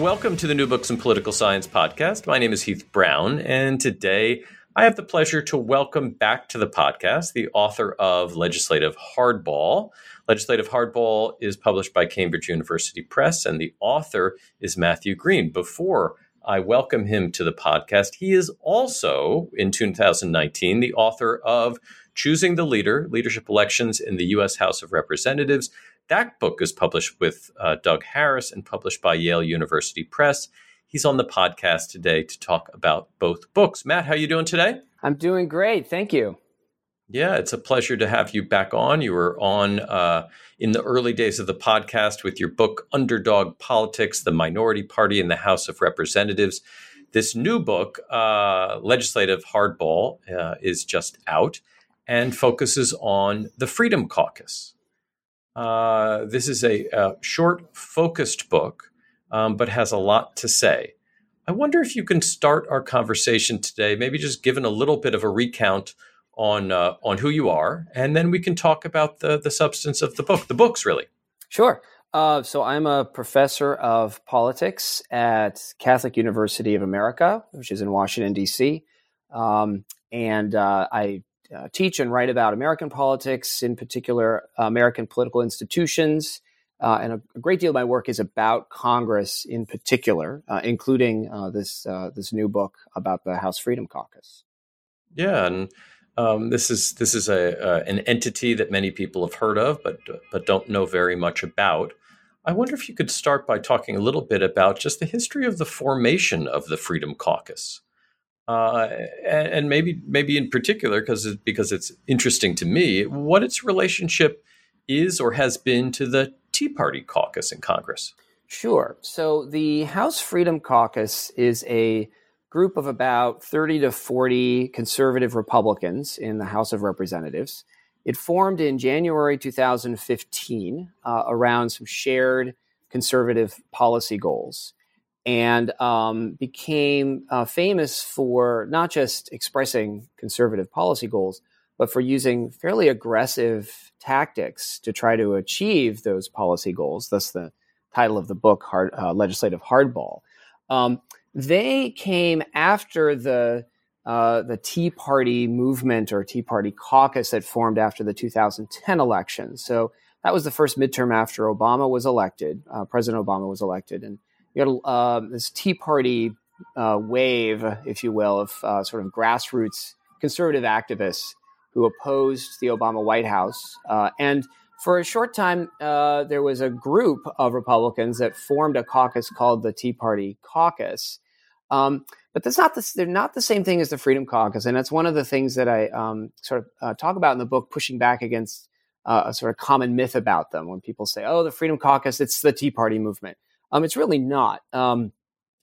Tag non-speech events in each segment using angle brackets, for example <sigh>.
Welcome to the New Books in Political Science podcast. My name is Heath Brown, and today I have the pleasure to welcome back to the podcast the author of Legislative Hardball. Legislative Hardball is published by Cambridge University Press, and the author is Matthew Green. Before I welcome him to the podcast, he is also, in 2019, the author of Choosing the Leader Leadership Elections in the U.S. House of Representatives that book is published with uh, Doug Harris and published by Yale University Press. He's on the podcast today to talk about both books. Matt, how are you doing today? I'm doing great. Thank you. Yeah, it's a pleasure to have you back on. You were on uh, in the early days of the podcast with your book, Underdog Politics The Minority Party in the House of Representatives. This new book, uh, Legislative Hardball, uh, is just out and focuses on the Freedom Caucus. Uh, this is a, a, short, focused book, um, but has a lot to say. I wonder if you can start our conversation today, maybe just giving a little bit of a recount on uh, on who you are, and then we can talk about the the substance of the book, the books, really. Sure. Uh, so I'm a professor of politics at Catholic University of America, which is in Washington D.C., um, and uh, I uh, teach and write about American politics, in particular, American political institutions. Uh, and a, a, great deal of my work is about Congress in particular, uh, including uh, this uh, this new book about the House Freedom Caucus. Yeah, and um, this is this is a an entity that many people have heard of, but but don't know very much about. I wonder if you could start by talking a little bit about just the history of the formation of the Freedom Caucus uh, and, and, maybe maybe in particular because it, because it's interesting to me what its relationship is or has been to the Tea Party caucus in Congress. Sure. So the House Freedom Caucus is a group of about 30 to 40 conservative Republicans in the House of Representatives. It formed in January 2015 uh, around some shared conservative policy goals and um, became uh, famous for not just expressing conservative policy goals, but for using fairly aggressive tactics to try to achieve those policy goals. Thus, the title of the book, hard, uh, Legislative Hardball. Um, they came after the uh, the Tea Party movement or Tea Party caucus that formed after the 2010 election. So that was the first midterm after Obama was elected. Uh, President Obama was elected, and you had uh, this Tea Party uh, wave, if you will, of uh, sort of grassroots conservative activists who opposed the Obama White House. Uh, and for a short time, uh, there was a group of Republicans that formed a caucus called the Tea Party Caucus. Um, but that's not the, they're not the same thing as the Freedom Caucus, and that's one of the things that I um, sort of uh, talk about in the book, pushing back against a sort of common myth about them. When people say, "Oh, the Freedom Caucus, it's the Tea Party movement," Um, it's really not. Um,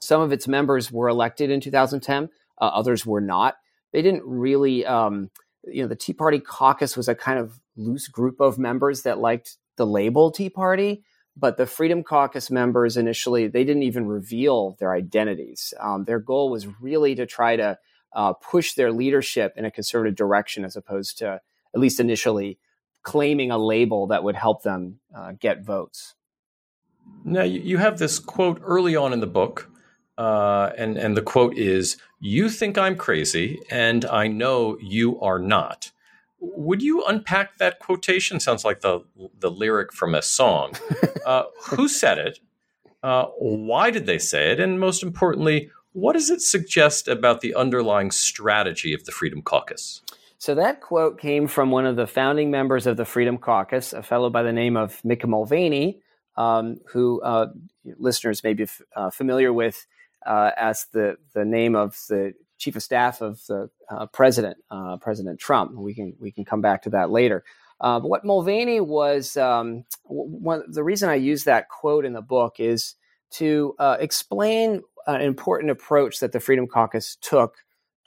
some of its members were elected in 2010, uh, others were not. They didn't really, um, you know, the Tea Party caucus was a kind of loose group of members that liked the label Tea Party, but the Freedom Caucus members initially, they didn't even reveal their identities. Um, their goal was really to try to uh, push their leadership in a conservative direction as opposed to, at least initially, claiming a label that would help them uh, get votes. Now, you have this quote early on in the book, uh, and, and the quote is You think I'm crazy, and I know you are not. Would you unpack that quotation? Sounds like the, the lyric from a song. <laughs> Uh, who said it? Uh, why did they say it? And most importantly, what does it suggest about the underlying strategy of the Freedom Caucus? So that quote came from one of the founding members of the Freedom Caucus, a fellow by the name of Mick Mulvaney, um, who uh, listeners may be f- uh, familiar with uh, as the, the name of the chief of staff of the uh, president, uh, President Trump. We can we can come back to that later. But what Mulvaney was, um, one, the reason I use that quote in the book is to explain an important approach that the Freedom Caucus took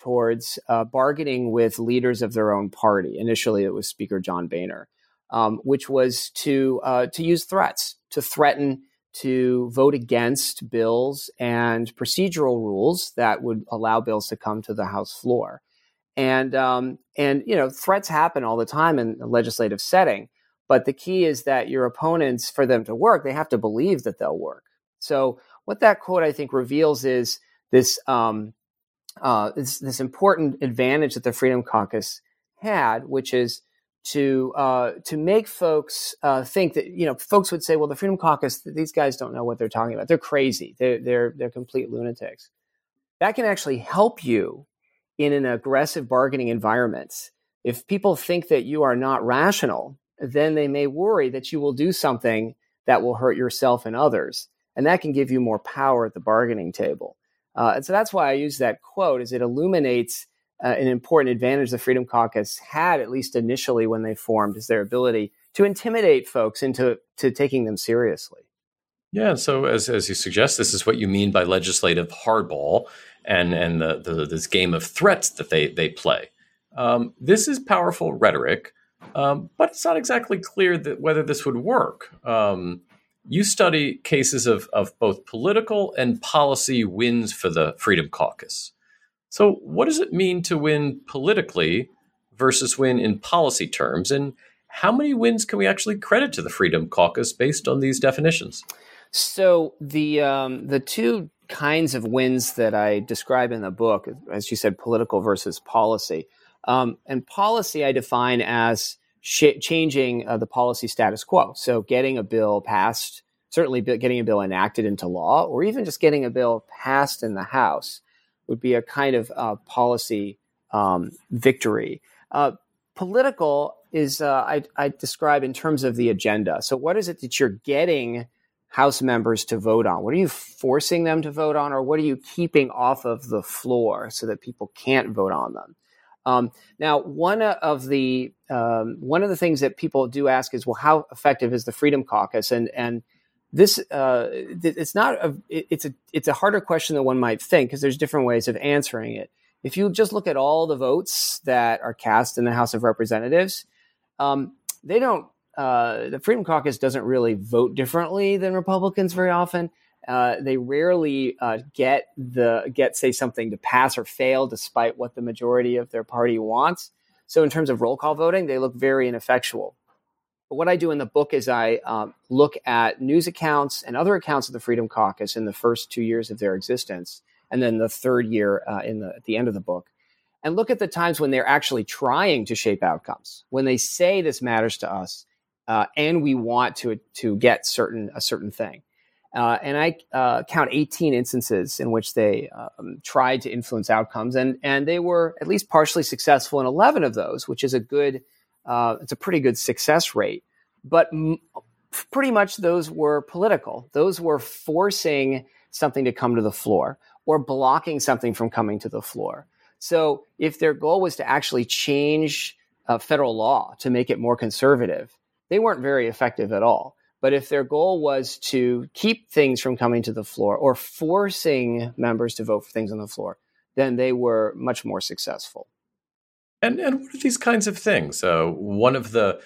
towards uh, bargaining with leaders of their own party. Initially, it was Speaker John Boehner, um, which was to uh, to use threats, to threaten to vote against bills and procedural rules that would allow bills to come to the House floor. And um, and you know threats happen all the time in a legislative setting, but the key is that your opponents, for them to work, they have to believe that they'll work. So what that quote I think reveals is this um, uh, this, this important advantage that the Freedom Caucus had, which is to uh, to make folks uh, think that you know folks would say, well, the Freedom Caucus, these guys don't know what they're talking about. They're crazy. They're they're they're complete lunatics. That can actually help you in an aggressive bargaining environment. If people think that you are not rational, then they may worry that you will do something that will hurt yourself and others. And that can give you more power at the bargaining table. Uh, and so that's why I use that quote, as it illuminates uh, an important advantage the Freedom Caucus had, at least initially when they formed, is their ability to intimidate folks into to taking them seriously. Yeah, so as, as you suggest, this is what you mean by legislative hardball and and the, the this game of threats that they they play. Um, this is powerful rhetoric, um, but it's not exactly clear that whether this would work. Um, you study cases of, of both political and policy wins for the Freedom Caucus. So, what does it mean to win politically versus win in policy terms? And how many wins can we actually credit to the Freedom Caucus based on these definitions? So, the um, the two kinds of wins that I describe in the book, as you said, political versus policy. Um, and policy I define as sh- changing uh, the policy status quo. So getting a bill passed, certainly getting a bill enacted into law, or even just getting a bill passed in the House would be a kind of uh, policy um, victory. Uh, political is uh, I, I describe in terms of the agenda. So what is it that you're getting House members to vote on? What are you forcing them to vote on, or what are you keeping off of the floor so that people can't vote on them? Um, now, one of the um, one of the things that people do ask is, well, how effective is the Freedom Caucus? And and this uh, it's not a it's a it's a harder question than one might think because there's different ways of answering it. If you just look at all the votes that are cast in the House of Representatives, um, they don't uh, the Freedom Caucus doesn't really vote differently than Republicans very often. Uh, they rarely uh, get the get say something to pass or fail, despite what the majority of their party wants. So, in terms of roll call voting, they look very ineffectual. What I do in the book is I um, look at news accounts and other accounts of the Freedom Caucus in the first two years of their existence, and then the third year uh, in the at the end of the book, and look at the times when they're actually trying to shape outcomes. When they say this matters to us, uh, and we want to to get certain a certain thing. Uh, and I uh, count 18 instances in which they um, tried to influence outcomes, and and they were at least partially successful in 11 of those, which is a good, uh, it's a pretty good success rate. But m- pretty much those were political. Those were forcing something to come to the floor or blocking something from coming to the floor. So if their goal was to actually change uh, federal law to make it more conservative, they weren't very effective at all. But if their goal was to keep things from coming to the floor or forcing members to vote for things on the floor, then they were much more successful. And and what are these kinds of things? Uh, one of the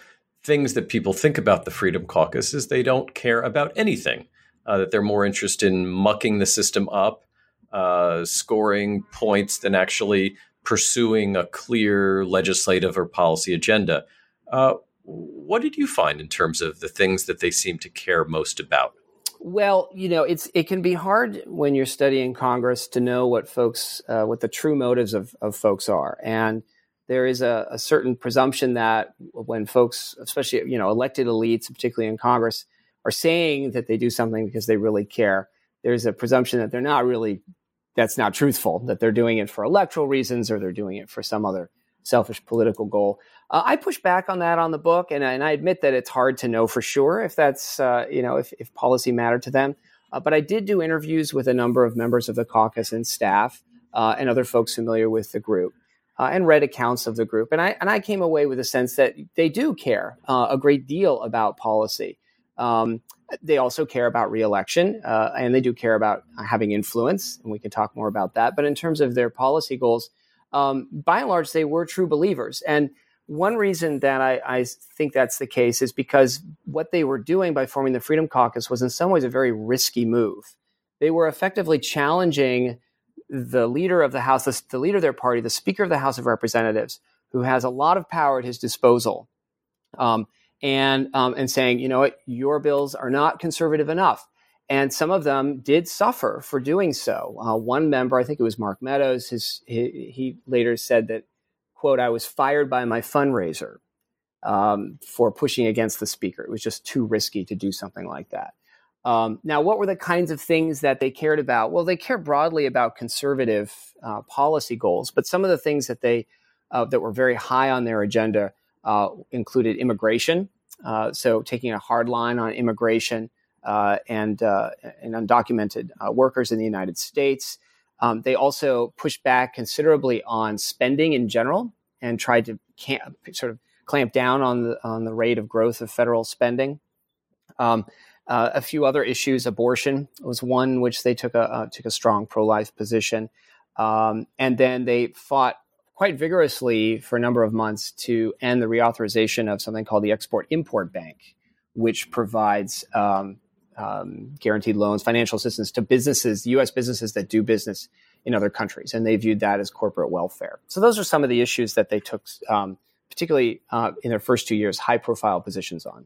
things that people think about the Freedom Caucus is they don't care about anything. Uh, that they're more interested in mucking the system up, uh, scoring points, than actually pursuing a clear legislative or policy agenda. Uh, what did you find in terms of the things that they seem to care most about? Well, you know, it's it can be hard when you're studying Congress to know what folks, uh, what the true motives of, of folks are, and there is a, a, certain presumption that when folks, especially you know elected elites, particularly in Congress, are saying that they do something because they really care, there's a presumption that they're not really, that's not truthful, that they're doing it for electoral reasons or they're doing it for some other selfish political goal. Uh, I push back on that on the book, and, and, I admit that it's hard to know for sure if that's uh, you know if, if policy mattered to them. Uh, but I did do interviews with a number of members of the caucus and staff uh, and other folks familiar with the group. Uh, and read accounts of the group. And I, and I came away with a sense that they do care uh, a great deal about policy. Um, they also care about reelection, uh, and they do care about having influence, and we can talk more about that. But in terms of their policy goals, um, by and large, they were true believers. And one reason that I, I, think that's the case is because what they were doing by forming the Freedom Caucus was in some ways a very risky move. They were effectively challenging the leader of the House, the, the leader of their party, the Speaker of the House of Representatives, who has a lot of power at his disposal, um, and um, and saying, you know what, your bills are not conservative enough. And some of them did suffer for doing so. Uh, one member, I think it was Mark Meadows, his, he, he later said that quote, I was fired by my fundraiser um, for pushing against the speaker. It was just too risky to do something like that. Um, now, what were the kinds of things that they cared about? Well, they care broadly about conservative uh, policy goals, but some of the things that they uh, that were very high on their agenda uh, included immigration. Uh, so, taking a hard line on immigration uh, and uh, and undocumented workers in the United States. Um, they also pushed back considerably on spending in general and tried to camp, sort of clamp down on the on the rate of growth of federal spending. Um, uh, a few other issues, abortion was one which they took a uh, took a strong pro life position, um, and then they fought quite vigorously for a number of months to end the reauthorization of something called the Export Import Bank, which provides um, um, guaranteed loans, financial assistance to businesses, U.S. businesses that do business in other countries, and they viewed that as corporate welfare. So those are some of the issues that they took, um, particularly uh, in their first two years, high-profile positions on.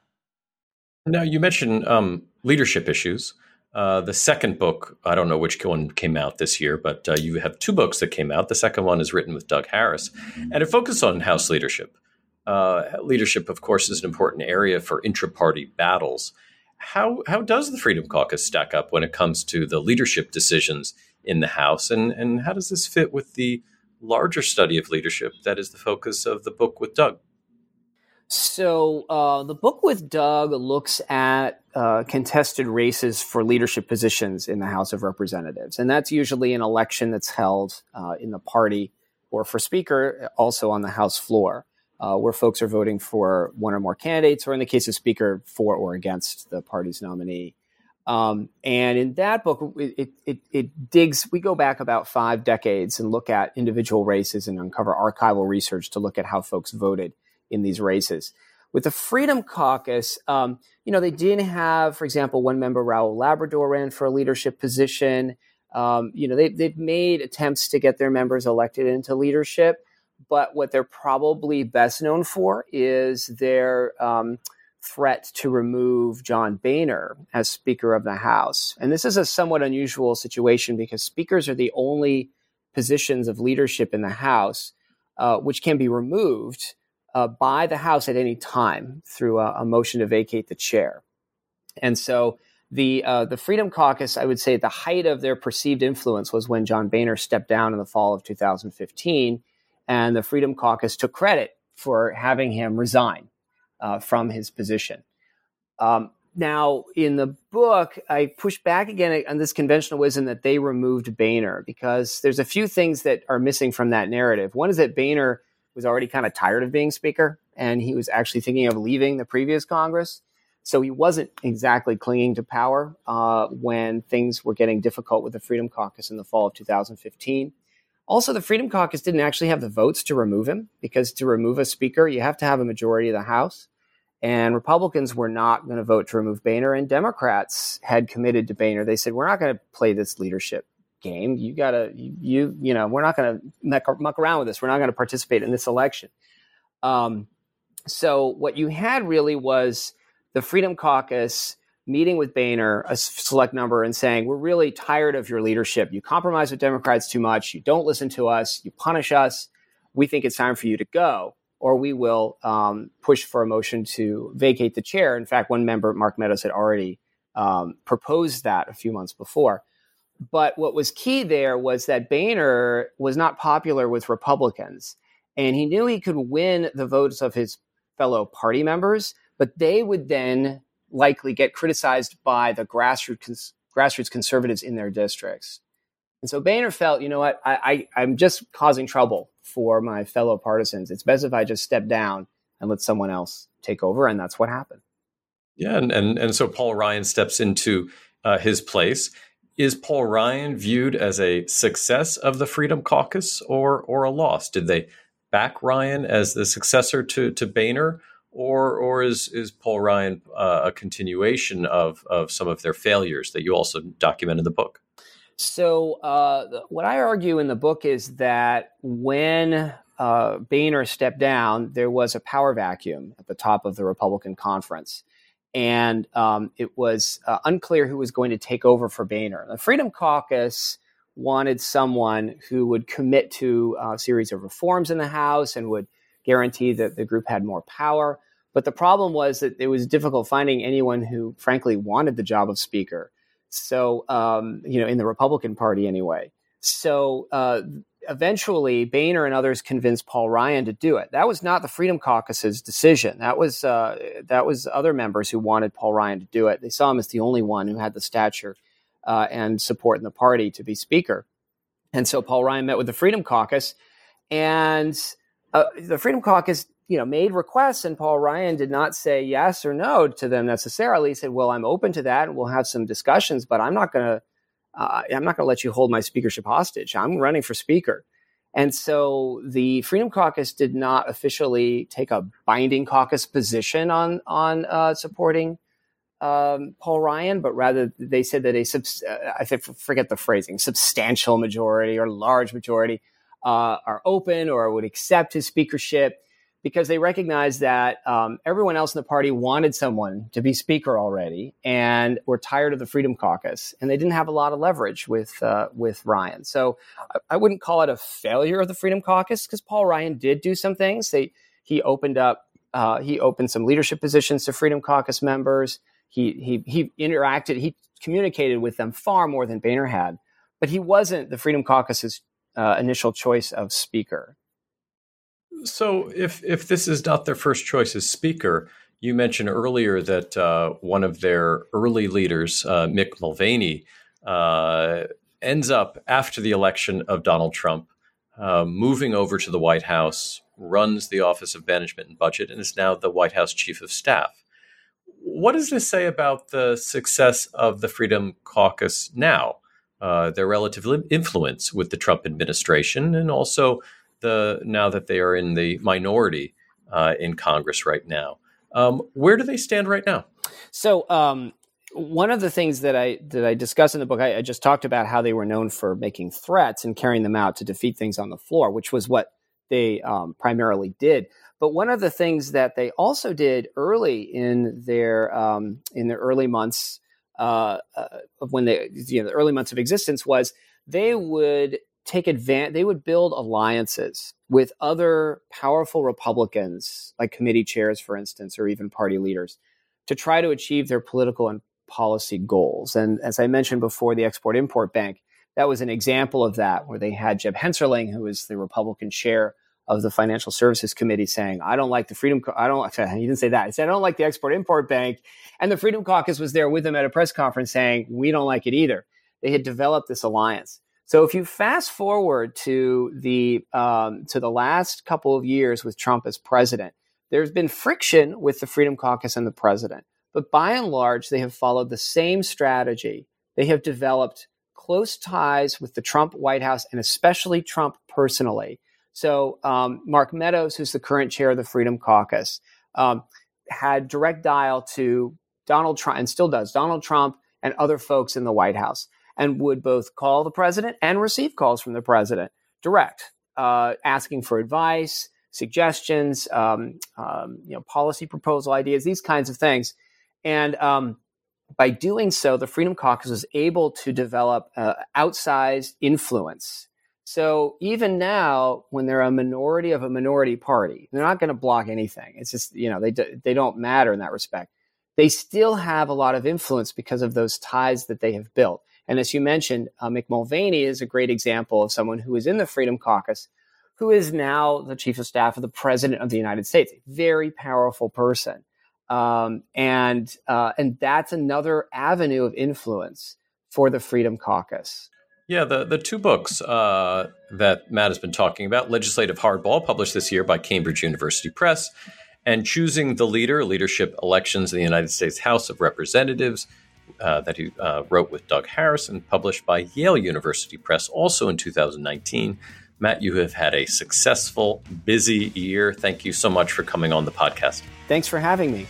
Now, you mentioned um, leadership issues. Uh, the second book, I don't know which one came out this year, but uh, you have two books that came out. The second one is written with Doug Harris, and it focuses on House leadership. Uh, leadership, of course, is an important area for intra party battles. How, how does the Freedom Caucus stack up when it comes to the leadership decisions in the House? And, and how does this fit with the larger study of leadership that is the focus of the book with Doug? So, uh, the book with Doug looks at uh, contested races for leadership positions in the House of Representatives. And that's usually an election that's held uh, in the party or for Speaker, also on the House floor uh, where folks are voting for one or more candidates, or in the case of Speaker, for or against the party's nominee. Um, and in that book, it, it, it, digs, we go back about five decades and look at individual races and uncover archival research to look at how folks voted in these races. With the Freedom Caucus, um, you know, they didn't have, for example, one member, Raul Labrador, ran for a leadership position. Um, you know, they, they've made attempts to get their members elected into leadership but what they're probably best known for is their um, threat to remove John Boehner as Speaker of the House. And this is a somewhat unusual situation because speakers are the only positions of leadership in the House uh, which can be removed uh, by the House at any time through a, a, motion to vacate the chair. And so the uh, the Freedom Caucus, I would say, the height of their perceived influence was when John Boehner stepped down in the fall of 2015 and the Freedom Caucus took credit for having him resign uh, from his position. Um, now, in the book, I push back again on this conventional wisdom that they removed Boehner because there's a few things that are missing from that narrative. One is that Boehner was already kind of tired of being Speaker and he was actually thinking of leaving the previous Congress. So he wasn't exactly clinging to power uh, when things were getting difficult with the Freedom Caucus in the fall of 2015. Also, the Freedom Caucus didn't actually have the votes to remove him because to remove a speaker, you have to have a majority of the House. And Republicans were not going to vote to remove Boehner, and Democrats had committed to Boehner. They said, "We're not going to play this leadership game. You got to, you, you know, we're not to muck, around with this. We're not to participate in this election." Um, so what you had really was the Freedom Caucus meeting with Boehner, a select number, and saying, We're really tired of your leadership. You compromise with Democrats too much. You don't listen to us. You punish us. we think it's time for you to go, or we will um, push for a motion to vacate the chair. In fact, one member, Mark Meadows, had already um, proposed that a few months before. But what was key there was that Boehner was not popular with Republicans, and he knew he could win the votes of his fellow party members, but they would then likely get criticized by the grassroots, grassroots conservatives in their districts. And so Boehner felt, you know what, I, I, I'm just causing trouble for my fellow partisans. It's best if I just step down and let someone else take over. And that's what happened. Yeah. And, and, and so Paul Ryan steps into uh, his place. Is Paul Ryan viewed as a success of the Freedom Caucus or, or a loss? Did they back Ryan as the successor to, to Boehner? Or, or is, is Paul Ryan uh, a continuation of, of some of their failures that you also document in the book? So, uh, what I argue in the book is that when uh, Boehner stepped down, there was a power vacuum at the top of the Republican conference. And um, it was uh, unclear who was going to take over for Boehner. The Freedom Caucus wanted someone who would commit to a series of reforms in the House and would guarantee that the group had more power. But the problem was that it was difficult finding anyone who, frankly, wanted the job of Speaker. So, um, you know, in the Republican Party anyway. So uh, eventually, Boehner and others convinced Paul Ryan to do it. That was not the Freedom Caucus's decision. That was uh, that was other members who wanted Paul Ryan to do it. They saw him as the only one who had the stature uh, and support in the party to be Speaker. And so Paul Ryan met with the Freedom Caucus, and uh, the Freedom Caucus you know, made requests, and Paul Ryan did not say yes or no to them necessarily. He said, "Well, I'm open to that, and we'll have some discussions, but I'm not going to, uh, I'm not going to let you hold my speakership hostage. I'm running for speaker." And so the Freedom Caucus did not officially take a binding caucus position on on uh, supporting um, Paul Ryan, but rather they said that a subs- uh, I forget the phrasing, substantial majority or large majority uh, are open or would accept his speakership because they recognized that um, everyone else in the party wanted someone to be speaker already and were tired of the Freedom Caucus, and they didn't have a lot of leverage with uh, with Ryan. So I, I, wouldn't call it a failure of the Freedom Caucus because Paul Ryan did do some things. They he opened up uh, he opened some leadership positions to Freedom Caucus members. He he he interacted. He communicated with them far more than Boehner had, but he wasn't the Freedom Caucus's uh, initial choice of speaker. So, if if this is not their first choice as speaker, you mentioned earlier that uh, one of their early leaders, uh, Mick Mulvaney, uh, ends up after the election of Donald Trump, uh, moving over to the White House, runs the Office of Management and Budget, and is now the White House Chief of Staff. What does this say about the success of the Freedom Caucus now? Uh, their relative influence with the Trump administration, and also the now that they are in the minority uh, in Congress right now. Um, where do they stand right now? So um, one of the things that I that I discuss in the book, I, I, just talked about how they were known for making threats and carrying them out to defeat things on the floor, which was what they um, primarily did. But one of the things that they also did early in their um, in their early months uh, uh, when they you know the early months of existence was they would take advantage, they would build alliances with other powerful Republicans, like committee chairs, for instance, or even party leaders, to try to achieve their political and policy goals. And as I mentioned before, the Export Import Bank, that was an example of that, where they had Jeb Hensarling, who was the Republican chair of the Financial Services Committee, saying, "I don't like the Freedom. Co- I don't." <laughs> He didn't say that. He said, "I don't like the Export Import Bank," and the Freedom Caucus was there with him at a press conference, saying, "We don't like it either." They had developed this alliance. So if you fast forward to the um, to the last couple of years with Trump as president, there's been friction with the Freedom Caucus and the president, but by and large, they have followed the same strategy. They have developed close ties with the Trump White House and especially Trump personally. So um, Mark Meadows, who's the current chair of the Freedom Caucus, um, had direct dial to Donald Trump and still does Donald Trump and other folks in the White House and would both call the president and receive calls from the president direct, uh, asking for advice, suggestions, um, um, you know, policy proposal ideas, these kinds of things. And um, by doing so, the Freedom Caucus was able to develop uh, outsized influence. So even now, when they're a minority of a minority party, they're not going to block anything. It's just, you know, they, they don't matter in that respect. They still have a lot of influence because of those ties that they have built. And as you mentioned, uh, Mick Mulvaney is a great example of someone who is in the Freedom Caucus, who is now the chief of staff of the president of the United States. A very powerful person. Um, and, uh, and that's another avenue of influence for the Freedom Caucus. Yeah, the, the two books uh, that Matt has been talking about Legislative Hardball, published this year by Cambridge University Press, and Choosing the Leader Leadership Elections in the United States House of Representatives, uh, that he uh, wrote with Doug Harris and published by Yale University Press also in 2019. Matt, you have had a successful, busy year. Thank you so much for coming on the podcast. Thanks for having me.